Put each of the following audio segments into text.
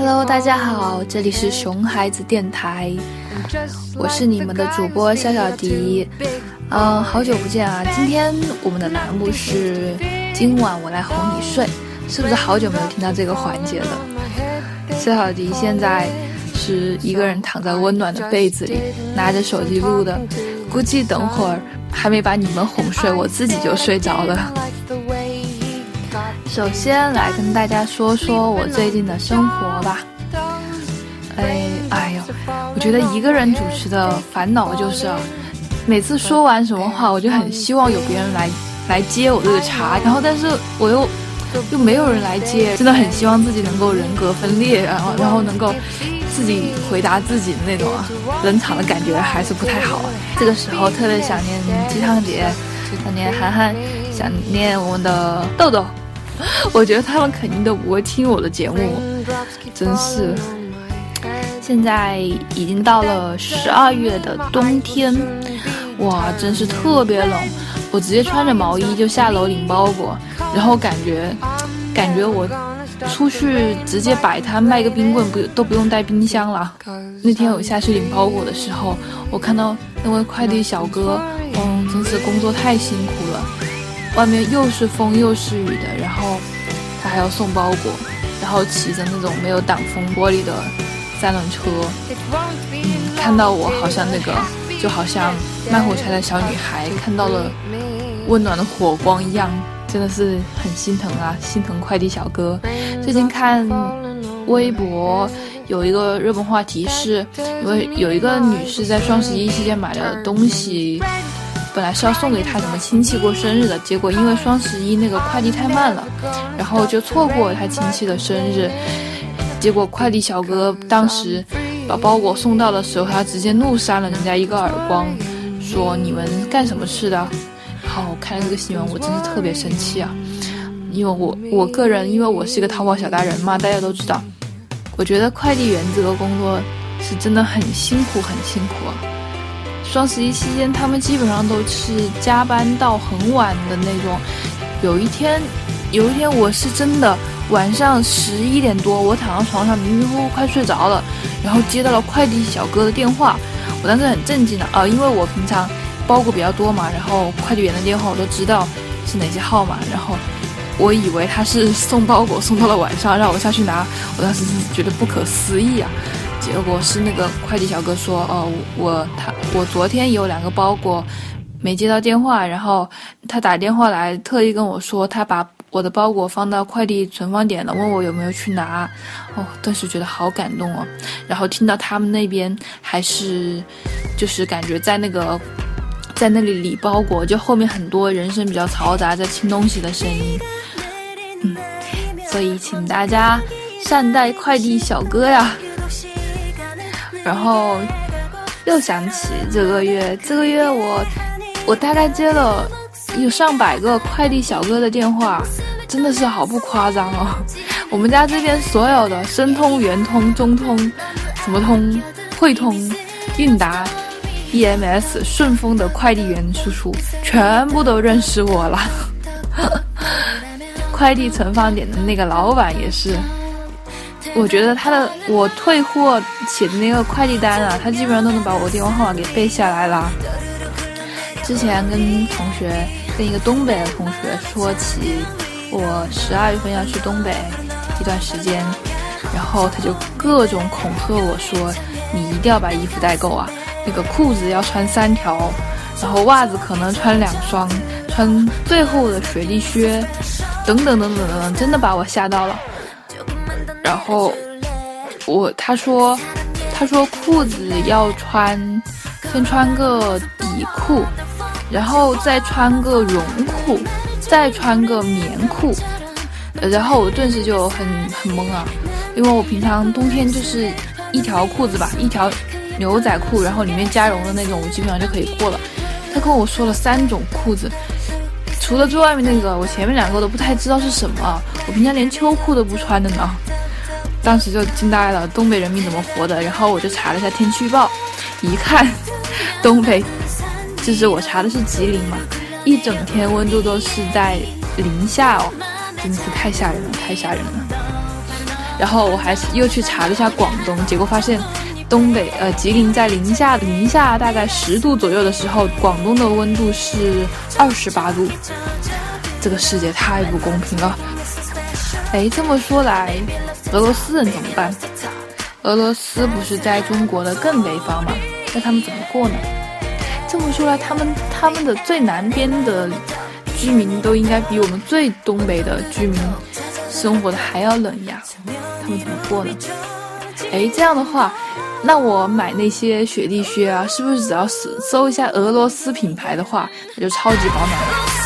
Hello，大家好，这里是熊孩子电台，我是你们的主播肖小迪。嗯，好久不见啊！今天我们的栏目是今晚我来哄你睡，是不是好久没有听到这个环节了？肖小迪现在是一个人躺在温暖的被子里，拿着手机录的，估计等会儿还没把你们哄睡，我自己就睡着了。首先来跟大家说说我最近的生活吧。哎，哎呦，我觉得一个人主持的烦恼就是，每次说完什么话，我就很希望有别人来来接我这个茬，然后但是我又又没有人来接，真的很希望自己能够人格分裂，然后然后能够自己回答自己的那种啊，冷场的感觉还是不太好。这个时候特别想念鸡汤姐，想念涵涵，想念我们的豆豆。我觉得他们肯定都不会听我的节目，真是。现在已经到了十二月的冬天，哇，真是特别冷。我直接穿着毛衣就下楼领包裹，然后感觉，感觉我出去直接摆摊卖个冰棍不都不用带冰箱了。那天我下去领包裹的时候，我看到那位快递小哥，嗯，真是工作太辛苦了。外面又是风又是雨的，然后他还要送包裹，然后骑着那种没有挡风玻璃的三轮车，嗯，看到我好像那个，就好像卖火柴的小女孩看到了温暖的火光一样，真的是很心疼啊，心疼快递小哥。最近看微博有一个热门话题是，因为有一个女士在双十一期间买了东西。本来是要送给他什么亲戚过生日的，结果因为双十一那个快递太慢了，然后就错过他亲戚的生日。结果快递小哥当时把包裹送到的时候，他直接怒扇了人家一个耳光，说你们干什么吃的？好，我看了这个新闻，我真是特别生气啊！因为我我个人，因为我是一个淘宝小达人嘛，大家都知道，我觉得快递员这个工作是真的很辛苦，很辛苦啊。双十一期间，他们基本上都是加班到很晚的那种。有一天，有一天我是真的晚上十一点多，我躺在床上迷迷糊糊快睡着了，然后接到了快递小哥的电话。我当时很震惊的啊，因为我平常包裹比较多嘛，然后快递员的电话我都知道是哪些号码，然后我以为他是送包裹送到了晚上，让我下去拿。我当时是觉得不可思议啊。结果是那个快递小哥说：“哦，我他我昨天有两个包裹没接到电话，然后他打电话来，特意跟我说他把我的包裹放到快递存放点了，问我有没有去拿。哦，顿时觉得好感动哦。然后听到他们那边还是就是感觉在那个在那里理包裹，就后面很多人声比较嘈杂，在清东西的声音。嗯，所以请大家善待快递小哥呀。”然后又想起这个月，这个月我我大概接了有上百个快递小哥的电话，真的是好不夸张哦。我们家这边所有的申通、圆通、中通、什么通、汇通、韵达、EMS、顺丰的快递员叔叔全部都认识我了。快递存放点的那个老板也是。我觉得他的我退货写的那个快递单啊，他基本上都能把我电话号码给背下来了。之前跟同学，跟一个东北的同学说起我十二月份要去东北一段时间，然后他就各种恐吓我说，你一定要把衣服带够啊，那个裤子要穿三条，然后袜子可能穿两双，穿最厚的雪地靴，等等等等等等，真的把我吓到了。然后我他说他说裤子要穿，先穿个底裤，然后再穿个绒裤，再穿个棉裤，然后我顿时就很很懵啊，因为我平常冬天就是一条裤子吧，一条牛仔裤，然后里面加绒的那种，我基本上就可以过了。他跟我说了三种裤子，除了最外面那个，我前面两个都不太知道是什么，我平常连秋裤都不穿的呢。当时就惊呆了，东北人民怎么活的？然后我就查了一下天气预报，一看，东北，就是我查的是吉林嘛，一整天温度都是在零下哦，真的是太吓人了，太吓人了。然后我还是又去查了一下广东，结果发现东北呃吉林在零下零下大概十度左右的时候，广东的温度是二十八度。这个世界太不公平了。哎，这么说来，俄罗斯人怎么办？俄罗斯不是在中国的更北方吗？那他们怎么过呢？这么说来，他们他们的最南边的居民都应该比我们最东北的居民生活的还要冷呀。他们怎么过呢？哎，这样的话，那我买那些雪地靴啊，是不是只要搜搜一下俄罗斯品牌的话，那就超级保暖了？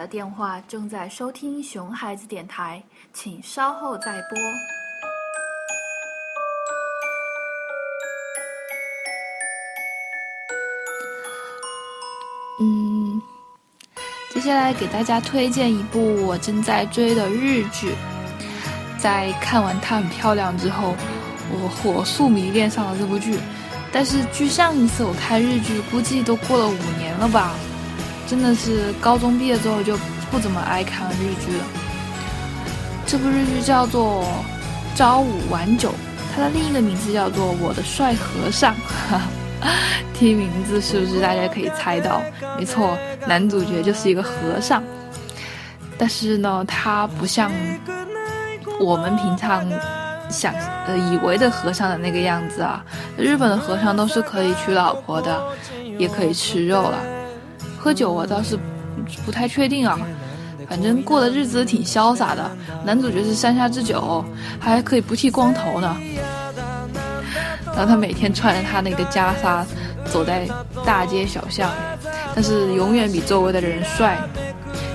的电话正在收听熊孩子电台，请稍后再拨。嗯，接下来给大家推荐一部我正在追的日剧。在看完它很漂亮之后，我火速迷恋上了这部剧。但是距上一次我看日剧，估计都过了五年了吧。真的是高中毕业之后就不怎么爱看日剧了。这部日剧叫做《朝五晚九》，它的另一个名字叫做《我的帅和尚》。听名字是不是大家可以猜到？没错，男主角就是一个和尚。但是呢，他不像我们平常想呃以为的和尚的那个样子啊。日本的和尚都是可以娶老婆的，也可以吃肉了。喝酒我倒是不太确定啊，反正过的日子挺潇洒的。男主角是山下智久，还可以不剃光头呢。然后他每天穿着他那个袈裟走在大街小巷，但是永远比周围的人帅，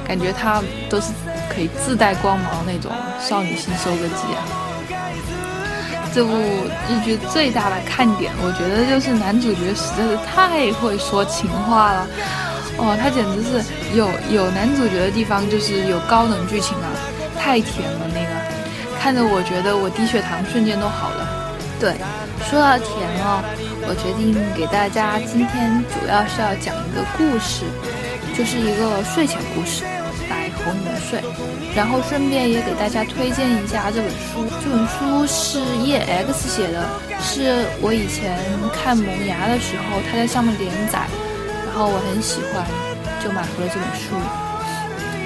感觉他都是可以自带光芒那种少女心收割机啊。这部日剧最大的看点，我觉得就是男主角实在是太会说情话了。哦，他简直是有有男主角的地方就是有高冷剧情啊，太甜了那个，看着我觉得我低血糖瞬间都好了。对，说到甜哦，我决定给大家今天主要是要讲一个故事，就是一个睡前故事，来哄你们睡。然后顺便也给大家推荐一下这本书，这本书是叶 X 写的，是我以前看萌芽的时候他在上面连载。然后我很喜欢，就买回了这本书。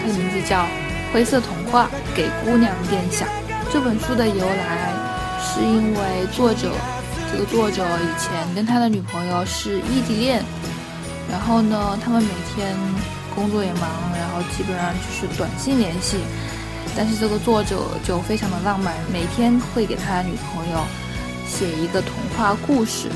它的名字叫《灰色童话给姑娘殿下》。这本书的由来是因为作者，这个作者以前跟他的女朋友是异地恋，然后呢，他们每天工作也忙，然后基本上就是短信联系。但是这个作者就非常的浪漫，每天会给他的女朋友写一个童话故事。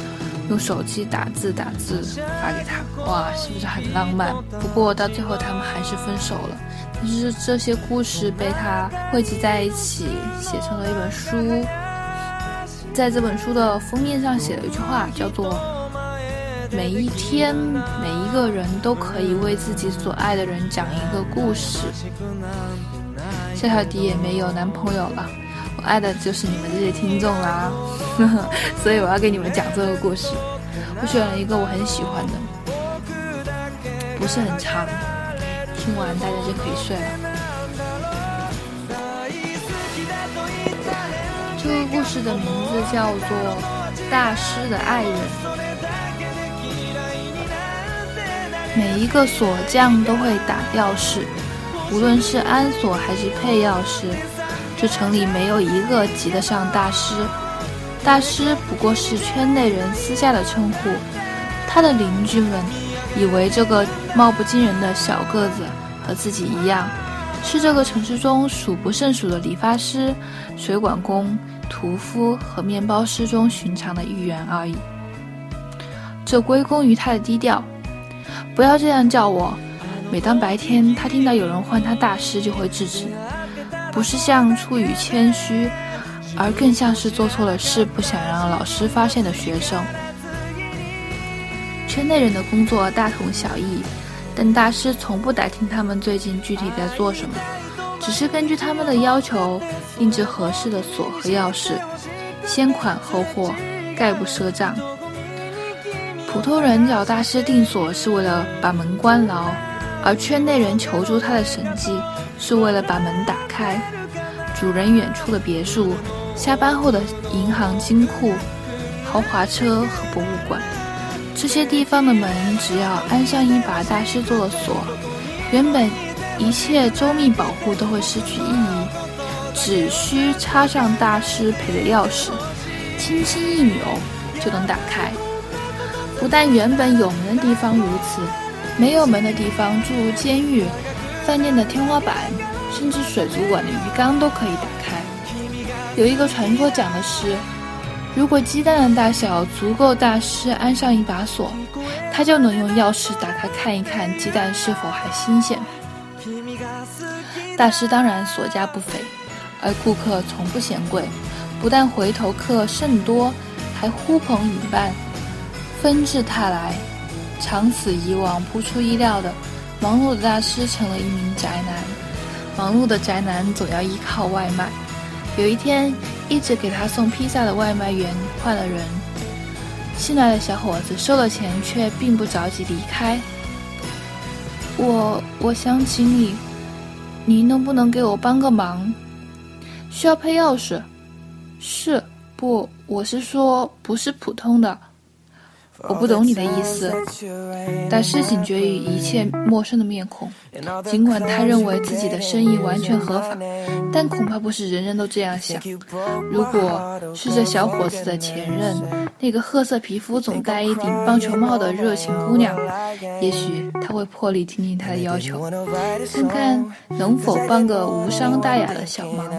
用手机打字打字发给他，哇，是不是很浪漫？不过到最后他们还是分手了。但是这些故事被他汇集在一起，写成了一本书。在这本书的封面上写了一句话，叫做“每一天，每一个人都可以为自己所爱的人讲一个故事”。夏小迪也没有男朋友了。爱的就是你们这些听众啦，所以我要给你们讲这个故事。我选了一个我很喜欢的，不是很长，听完大家就可以睡了。这个故事的名字叫做《大师的爱人》。每一个锁匠都会打钥匙，无论是安锁还是配钥匙。这城里没有一个及得上大师，大师不过是圈内人私下的称呼。他的邻居们以为这个貌不惊人的小个子和自己一样，是这个城市中数不胜数的理发师、水管工、屠夫和面包师中寻常的一员而已。这归功于他的低调。不要这样叫我。每当白天他听到有人唤他大师，就会制止。不是像出于谦虚，而更像是做错了事不想让老师发现的学生。圈内人的工作大同小异，但大师从不打听他们最近具体在做什么，只是根据他们的要求定制合适的锁和钥匙，先款后货，概不赊账。普通人找大师定锁是为了把门关牢，而圈内人求助他的神迹是为了把门打开。主人远处的别墅，下班后的银行金库，豪华车和博物馆，这些地方的门只要安上一把大师做的锁，原本一切周密保护都会失去意义，只需插上大师配的钥匙，轻轻一扭就能打开。不但原本有门的地方如此，没有门的地方，诸如监狱、饭店的天花板，甚至水族馆的鱼缸都可以打开。有一个传说讲的是，如果鸡蛋的大小足够大师安上一把锁，他就能用钥匙打开看一看鸡蛋是否还新鲜。大师当然所价不菲，而顾客从不嫌贵，不但回头客甚多，还呼朋引伴。纷至沓来，长此以往，不出意料的，忙碌的大师成了一名宅男。忙碌的宅男总要依靠外卖。有一天，一直给他送披萨的外卖员换了人。新来的小伙子收了钱，却并不着急离开。我我想请你，你能不能给我帮个忙？需要配钥匙？是不？我是说，不是普通的。我不懂你的意思。但是警觉于一切陌生的面孔，尽管他认为自己的生意完全合法，但恐怕不是人人都这样想。如果是这小伙子的前任，那个褐色皮肤、总戴一顶棒球帽的热情姑娘，也许他会破例听听他的要求，看看能否帮个无伤大雅的小忙。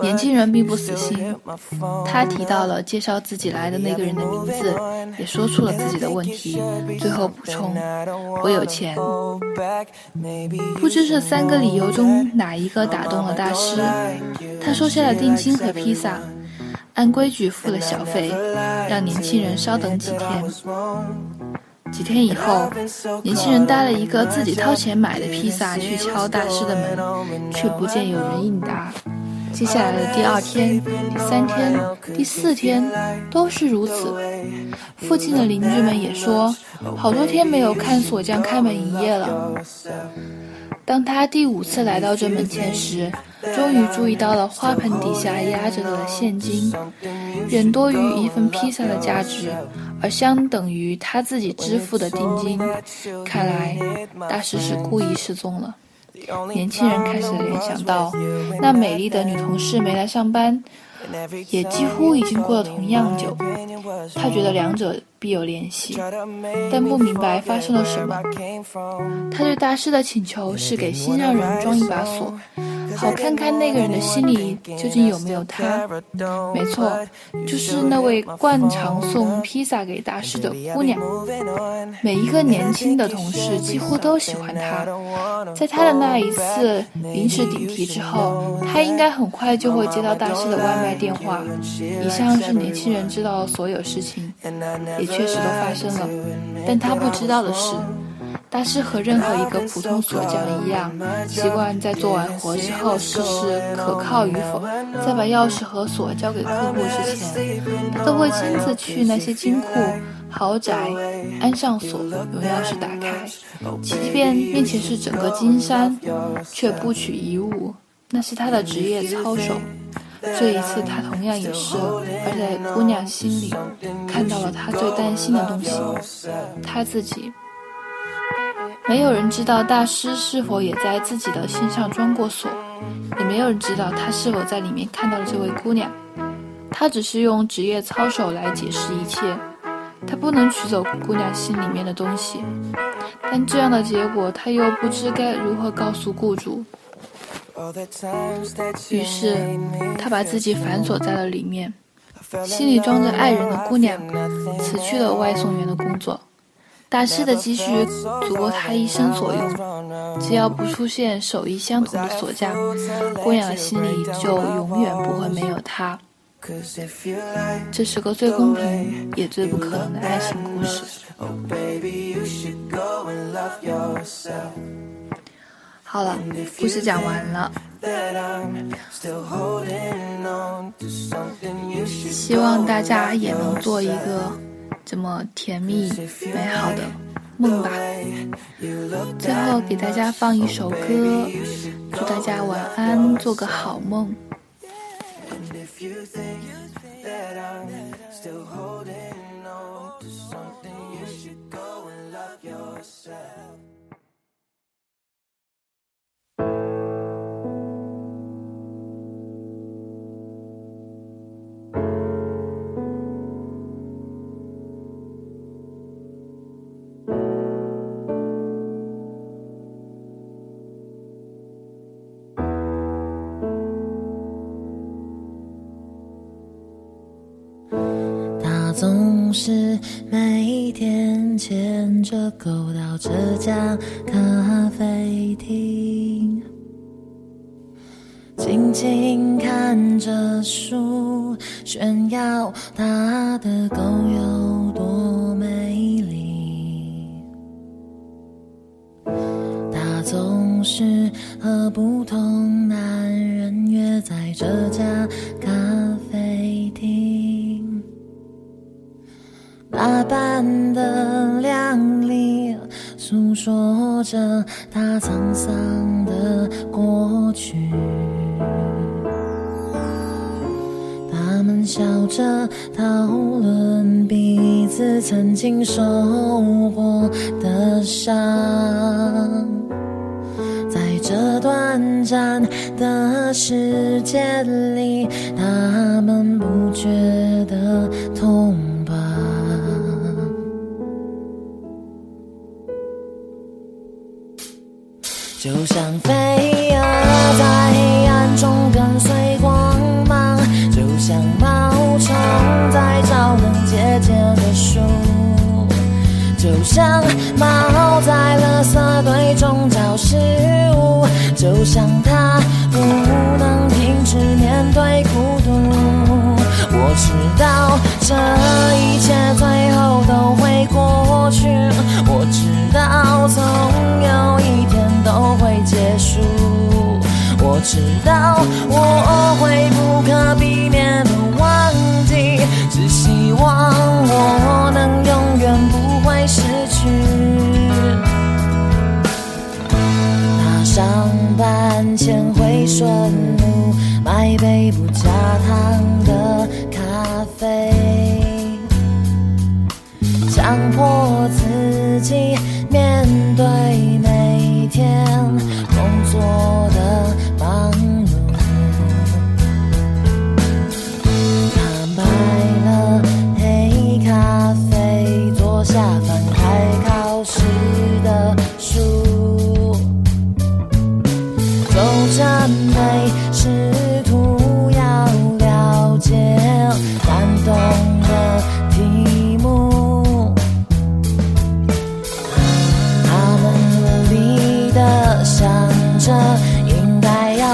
年轻人并不死心，他提到了介绍自己来的那个人的名字。也说出了自己的问题，最后补充：“我有钱。”不知这三个理由中哪一个打动了大师？他收下了定金和披萨，按规矩付了小费，让年轻人稍等几天。几天以后，年轻人带了一个自己掏钱买的披萨去敲大师的门，却不见有人应答。接下来的第二天、第三天、第四天都是如此。附近的邻居们也说，好多天没有看锁匠开门营业了。当他第五次来到这门前时，终于注意到了花盆底下压着的现金，远多于一份披萨的价值，而相等于他自己支付的定金。看来大师是故意失踪了。年轻人开始联想到，那美丽的女同事没来上班，也几乎已经过了同样久。他觉得两者必有联系，但不明白发生了什么。他对大师的请求是给心上人装一把锁。好看看那个人的心里究竟有没有他？没错，就是那位惯常送披萨给大师的姑娘。每一个年轻的同事几乎都喜欢她。在他的那一次临时顶替之后，他应该很快就会接到大师的外卖电话。以上是年轻人知道的所有事情，也确实都发生了。但他不知道的是。大师和任何一个普通锁匠一样，习惯在做完活之后试试可靠与否，在把钥匙和锁交给客户之前，他都会亲自去那些金库、豪宅安上锁，用钥匙打开。即便面前是整个金山，却不取一物，那是他的职业操守。这一次他同样也是，而在姑娘心里看到了他最担心的东西，他自己。没有人知道大师是否也在自己的心上装过锁，也没有人知道他是否在里面看到了这位姑娘。他只是用职业操守来解释一切，他不能取走姑娘心里面的东西，但这样的结果他又不知该如何告诉雇主。于是他把自己反锁在了里面，心里装着爱人的姑娘，辞去了外送员的工作。大师的积蓄足够他一生所用，只要不出现手艺相同的锁匠，郭阳的心里就永远不会没有他。这是个最公平也最不可能的爱情故事。好了，故事讲完了。希望大家也能做一个这么甜蜜美好的梦吧。最后给大家放一首歌，祝大家晚安，做个好梦。总是每天牵着狗到这家咖啡厅，静静看着书，炫耀他的狗有多美丽。他总是和不同般的靓丽，诉说着他沧桑的过去。他们笑着讨论彼此曾经受过的伤，在这短暂的时间里，他们不觉得痛。就像飞蛾在黑暗中跟随光芒，就像毛虫在找能结茧的树，就像猫在垃圾堆中找食物，就像它不能停止面对孤独。我知道这一切最后都会过去，我知道总有一天。都会结束，我知道我会不可避免的忘记，只希望我能永远不会失去。他上班前会顺路买杯不加糖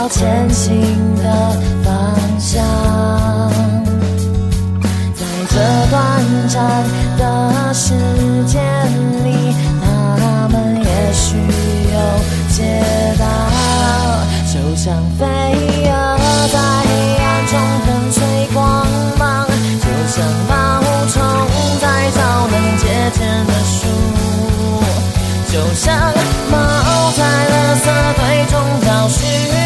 前行的方向，在这短暂的时间里，他们也许有解答。就像飞蛾在黑暗中跟随光芒，就像毛虫在找能结茧的树，就像猫在垃圾堆中找寻。